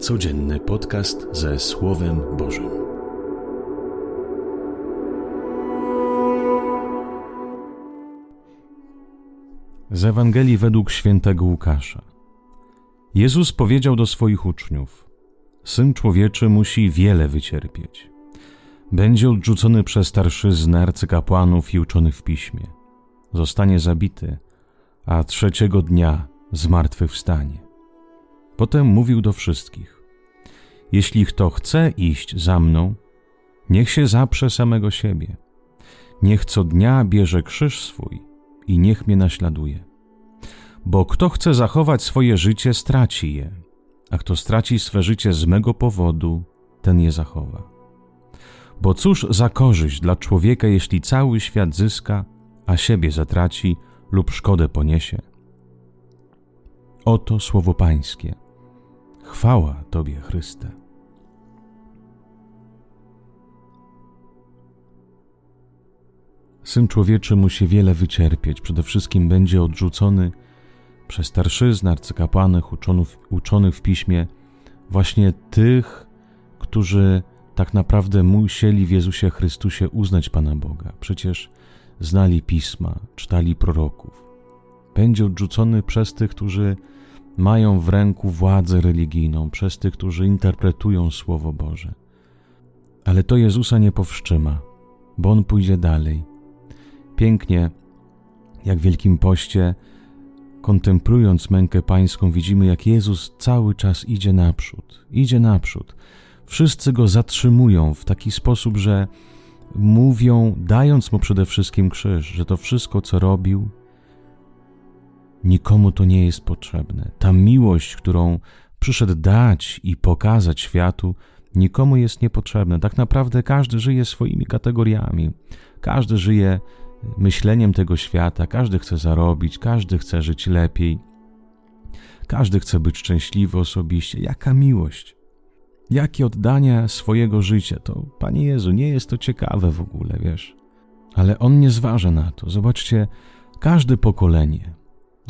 Codzienny podcast ze Słowem Bożym. Z Ewangelii według świętego Łukasza. Jezus powiedział do swoich uczniów: Syn człowieczy musi wiele wycierpieć. Będzie odrzucony przez starszyznę, arcykapłanów i uczonych w piśmie. Zostanie zabity, a trzeciego dnia zmartwychwstanie. Potem mówił do wszystkich: Jeśli kto chce iść za mną, niech się zaprze samego siebie. Niech co dnia bierze krzyż swój i niech mnie naśladuje. Bo kto chce zachować swoje życie, straci je, a kto straci swe życie z mego powodu, ten je zachowa. Bo cóż za korzyść dla człowieka, jeśli cały świat zyska, a siebie zatraci lub szkodę poniesie? Oto słowo Pańskie. Chwała Tobie, Chryste. Syn człowieczy musi wiele wycierpieć. Przede wszystkim będzie odrzucony przez starszyznę, arcykapłanych, uczonów, uczonych w piśmie, właśnie tych, którzy tak naprawdę musieli w Jezusie Chrystusie uznać Pana Boga. Przecież znali pisma, czytali proroków. Będzie odrzucony przez tych, którzy mają w ręku władzę religijną, przez tych, którzy interpretują Słowo Boże. Ale to Jezusa nie powstrzyma, bo On pójdzie dalej. Pięknie, jak w Wielkim Poście, kontemplując mękę Pańską, widzimy, jak Jezus cały czas idzie naprzód, idzie naprzód. Wszyscy Go zatrzymują w taki sposób, że mówią, dając Mu przede wszystkim krzyż, że to wszystko, co robił, Nikomu to nie jest potrzebne. Ta miłość, którą przyszedł dać i pokazać światu, nikomu jest niepotrzebna. Tak naprawdę każdy żyje swoimi kategoriami. Każdy żyje myśleniem tego świata, każdy chce zarobić, każdy chce żyć lepiej. Każdy chce być szczęśliwy osobiście. Jaka miłość? Jakie oddania swojego życia? To, Panie Jezu, nie jest to ciekawe w ogóle, wiesz. Ale On nie zważa na to. Zobaczcie, każde pokolenie,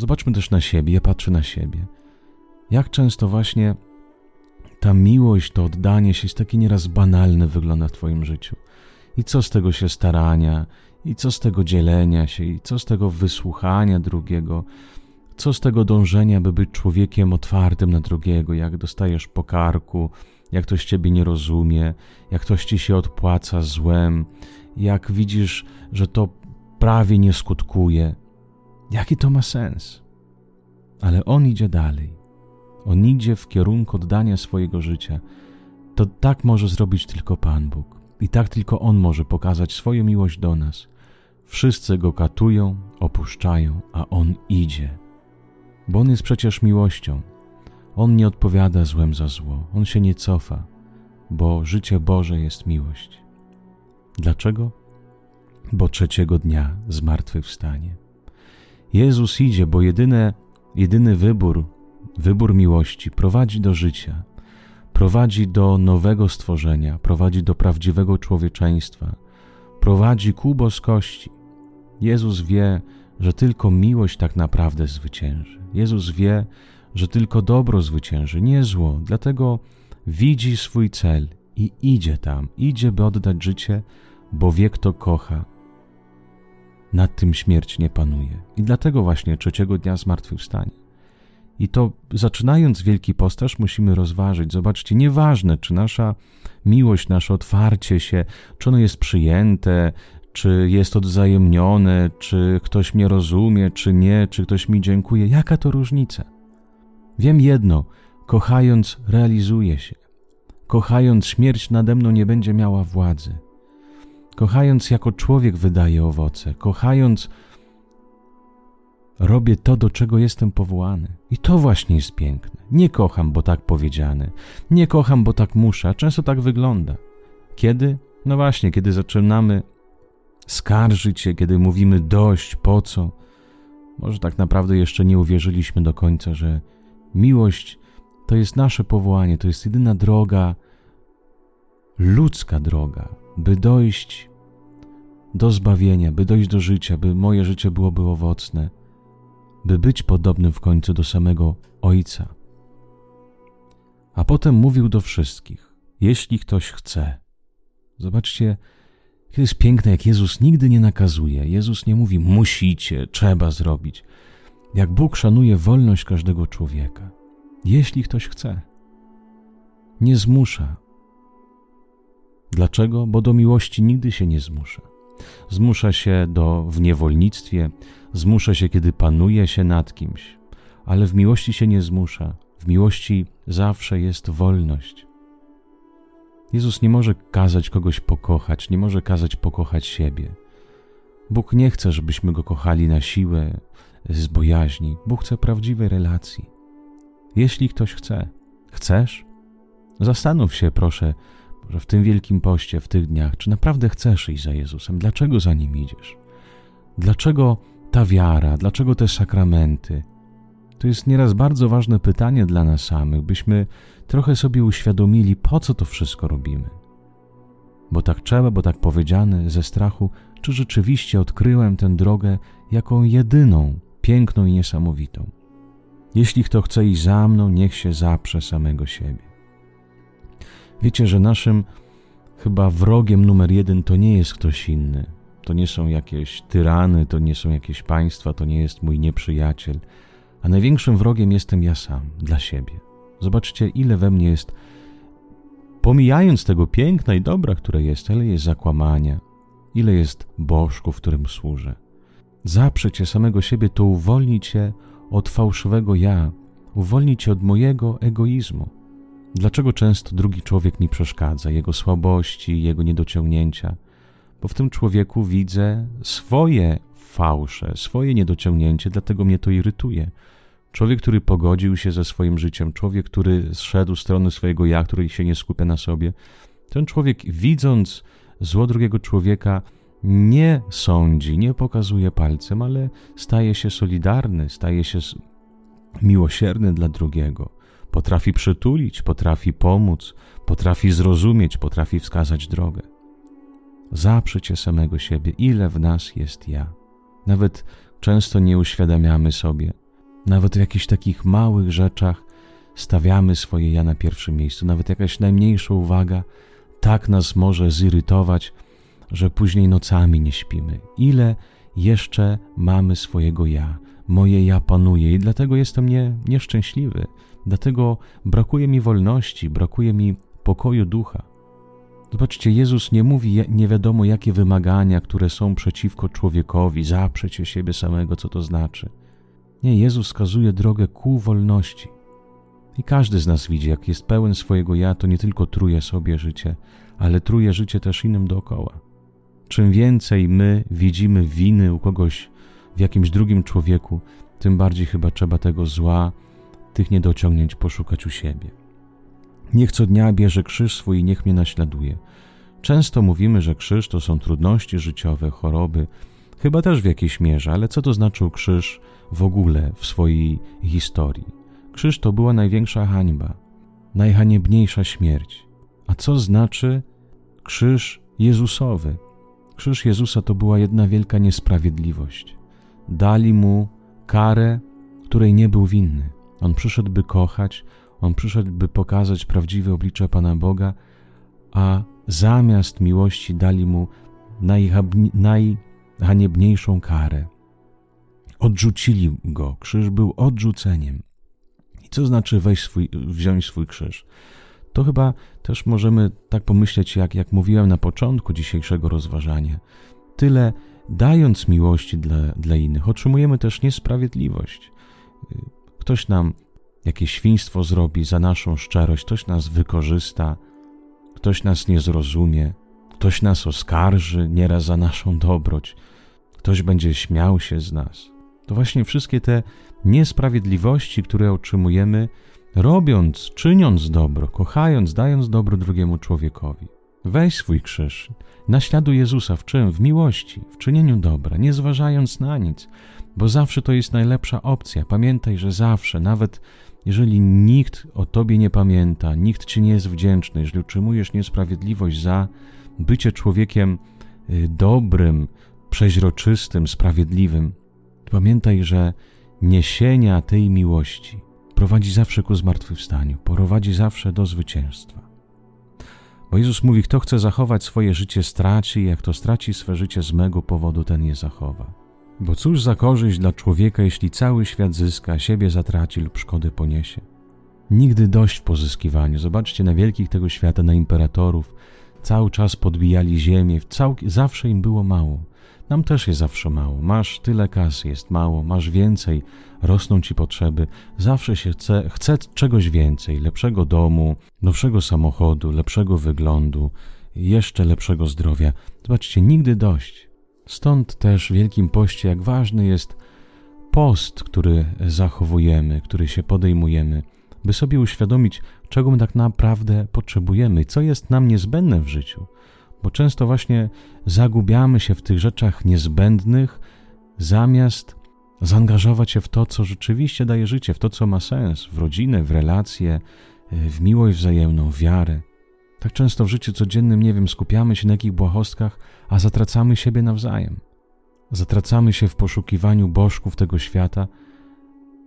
Zobaczmy też na siebie, ja patrzę na siebie. Jak często właśnie ta miłość, to oddanie się jest takie nieraz banalne wygląda w Twoim życiu. I co z tego się starania, i co z tego dzielenia się, i co z tego wysłuchania drugiego, co z tego dążenia, by być człowiekiem otwartym na drugiego, jak dostajesz po karku, jak ktoś ciebie nie rozumie, jak ktoś ci się odpłaca złem, jak widzisz, że to prawie nie skutkuje. Jaki to ma sens? Ale on idzie dalej. On idzie w kierunku oddania swojego życia. To tak może zrobić tylko Pan Bóg. I tak tylko On może pokazać swoją miłość do nas. Wszyscy go katują, opuszczają, a On idzie. Bo On jest przecież miłością. On nie odpowiada złem za zło. On się nie cofa, bo życie Boże jest miłość. Dlaczego? Bo trzeciego dnia zmartwychwstanie. Jezus idzie, bo jedyne, jedyny wybór, wybór miłości prowadzi do życia, prowadzi do nowego stworzenia, prowadzi do prawdziwego człowieczeństwa, prowadzi ku boskości. Jezus wie, że tylko miłość tak naprawdę zwycięży. Jezus wie, że tylko dobro zwycięży, nie zło. Dlatego widzi swój cel i idzie tam, idzie, by oddać życie, bo wie, kto kocha, nad tym śmierć nie panuje. I dlatego właśnie trzeciego dnia zmartwychwstanie. I to zaczynając Wielki Postaż musimy rozważyć. Zobaczcie, nieważne czy nasza miłość, nasze otwarcie się, czy ono jest przyjęte, czy jest odwzajemnione, czy ktoś mnie rozumie, czy nie, czy ktoś mi dziękuje. Jaka to różnica? Wiem jedno, kochając realizuje się. Kochając śmierć nade mną nie będzie miała władzy. Kochając jako człowiek wydaje owoce, kochając robię to, do czego jestem powołany. I to właśnie jest piękne. Nie kocham, bo tak powiedziane. Nie kocham, bo tak muszę, a często tak wygląda. Kiedy? No właśnie, kiedy zaczynamy skarżyć się, kiedy mówimy dość, po co? Może tak naprawdę jeszcze nie uwierzyliśmy do końca, że miłość to jest nasze powołanie, to jest jedyna droga, ludzka droga, by dojść do zbawienia, by dojść do życia, by moje życie byłoby owocne, by być podobnym w końcu do samego Ojca. A potem mówił do wszystkich: Jeśli ktoś chce. Zobaczcie, to jest piękne, jak Jezus nigdy nie nakazuje. Jezus nie mówi: musicie, trzeba zrobić. Jak Bóg szanuje wolność każdego człowieka. Jeśli ktoś chce, nie zmusza. Dlaczego? Bo do miłości nigdy się nie zmusza. Zmusza się do w niewolnictwie, zmusza się, kiedy panuje się nad kimś, ale w miłości się nie zmusza. W miłości zawsze jest wolność. Jezus nie może kazać kogoś pokochać, nie może kazać pokochać siebie. Bóg nie chce, żebyśmy go kochali na siłę, z bojaźni. Bóg chce prawdziwej relacji. Jeśli ktoś chce, chcesz? Zastanów się, proszę, że w tym wielkim poście, w tych dniach, czy naprawdę chcesz iść za Jezusem? Dlaczego za nim idziesz? Dlaczego ta wiara? Dlaczego te sakramenty? To jest nieraz bardzo ważne pytanie dla nas samych, byśmy trochę sobie uświadomili, po co to wszystko robimy. Bo tak trzeba, bo tak powiedziane, ze strachu, czy rzeczywiście odkryłem tę drogę jako jedyną, piękną i niesamowitą. Jeśli kto chce iść za mną, niech się zaprze samego siebie. Wiecie, że naszym chyba wrogiem numer jeden to nie jest ktoś inny. To nie są jakieś tyrany, to nie są jakieś państwa, to nie jest mój nieprzyjaciel, a największym wrogiem jestem ja sam, dla siebie. Zobaczcie, ile we mnie jest, pomijając tego piękna i dobra, które jest, ile jest zakłamania, ile jest bożków, którym służę. Zaprzeć się samego siebie, to uwolni cię od fałszywego ja, uwolni cię od mojego egoizmu. Dlaczego często drugi człowiek mi przeszkadza, jego słabości, jego niedociągnięcia? Bo w tym człowieku widzę swoje fałsze, swoje niedociągnięcie, dlatego mnie to irytuje. Człowiek, który pogodził się ze swoim życiem, człowiek, który zszedł z strony swojego ja, który się nie skupia na sobie, ten człowiek, widząc zło drugiego człowieka, nie sądzi, nie pokazuje palcem, ale staje się solidarny, staje się miłosierny dla drugiego. Potrafi przytulić, potrafi pomóc, potrafi zrozumieć, potrafi wskazać drogę. Zaprzecie samego siebie, ile w nas jest ja. Nawet często nie uświadamiamy sobie, nawet w jakichś takich małych rzeczach stawiamy swoje ja na pierwszym miejscu. Nawet jakaś najmniejsza uwaga tak nas może zirytować, że później nocami nie śpimy. Ile jeszcze mamy swojego ja? Moje ja panuje i dlatego jestem nie, nieszczęśliwy. Dlatego brakuje mi wolności, brakuje mi pokoju ducha. Zobaczcie, Jezus nie mówi nie wiadomo jakie wymagania, które są przeciwko człowiekowi, zaprzecie siebie samego, co to znaczy. Nie, Jezus wskazuje drogę ku wolności. I każdy z nas widzi, jak jest pełen swojego ja, to nie tylko truje sobie życie, ale truje życie też innym dookoła. Czym więcej my widzimy winy u kogoś w jakimś drugim człowieku, tym bardziej chyba trzeba tego zła, tych niedociągnięć poszukać u siebie. Niech co dnia bierze krzyż swój i niech mnie naśladuje. Często mówimy, że krzyż to są trudności życiowe, choroby, chyba też w jakiejś mierze, ale co to znaczył krzyż w ogóle w swojej historii? Krzyż to była największa hańba, najhaniebniejsza śmierć. A co znaczy krzyż Jezusowy? Krzyż Jezusa to była jedna wielka niesprawiedliwość. Dali mu karę, której nie był winny. On przyszedł, by kochać, on przyszedł, by pokazać prawdziwe oblicze Pana Boga, a zamiast miłości dali mu najhaniebniejszą karę. Odrzucili go, krzyż był odrzuceniem. I co znaczy wejść swój, wziąć swój krzyż? To chyba też możemy tak pomyśleć, jak, jak mówiłem na początku dzisiejszego rozważania. Tyle dając miłości dla, dla innych, otrzymujemy też niesprawiedliwość. Ktoś nam jakieś świństwo zrobi za naszą szczerość, ktoś nas wykorzysta, ktoś nas nie zrozumie, ktoś nas oskarży nieraz za naszą dobroć, ktoś będzie śmiał się z nas. To właśnie wszystkie te niesprawiedliwości, które otrzymujemy, robiąc, czyniąc dobro, kochając, dając dobro drugiemu człowiekowi. Weź swój krzyż, naśladuj Jezusa w czym? W miłości, w czynieniu dobra, nie zważając na nic, bo zawsze to jest najlepsza opcja. Pamiętaj, że zawsze, nawet jeżeli nikt o Tobie nie pamięta, nikt Ci nie jest wdzięczny, jeżeli utrzymujesz niesprawiedliwość za bycie człowiekiem y, dobrym, przeźroczystym, sprawiedliwym, pamiętaj, że niesienia tej miłości prowadzi zawsze ku zmartwychwstaniu, prowadzi zawsze do zwycięstwa. Bo Jezus mówi, kto chce zachować swoje życie, straci, jak to straci swe życie z mego powodu, ten je zachowa. Bo cóż za korzyść dla człowieka, jeśli cały świat zyska, siebie zatraci lub szkody poniesie? Nigdy dość w pozyskiwaniu. Zobaczcie na wielkich tego świata, na imperatorów. Cały czas podbijali ziemię, cał... zawsze im było mało. Nam też jest zawsze mało. Masz tyle kasy, jest mało, masz więcej, rosną ci potrzeby. Zawsze się chce, chce czegoś więcej, lepszego domu, nowszego samochodu, lepszego wyglądu, jeszcze lepszego zdrowia. Zobaczcie, nigdy dość. Stąd też w Wielkim Poście, jak ważny jest post, który zachowujemy, który się podejmujemy, by sobie uświadomić, czego my tak naprawdę potrzebujemy, co jest nam niezbędne w życiu. Bo często właśnie zagubiamy się w tych rzeczach niezbędnych, zamiast zaangażować się w to, co rzeczywiście daje życie, w to, co ma sens, w rodzinę, w relacje, w miłość wzajemną, w wiarę. Tak często w życiu codziennym, nie wiem, skupiamy się na jakich błahostkach, a zatracamy siebie nawzajem. Zatracamy się w poszukiwaniu bożków tego świata,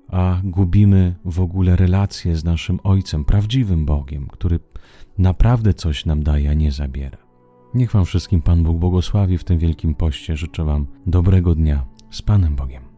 a gubimy w ogóle relacje z naszym Ojcem, prawdziwym Bogiem, który naprawdę coś nam daje, a nie zabiera. Niech Wam wszystkim Pan Bóg błogosławi w tym wielkim poście. Życzę Wam dobrego dnia z Panem Bogiem.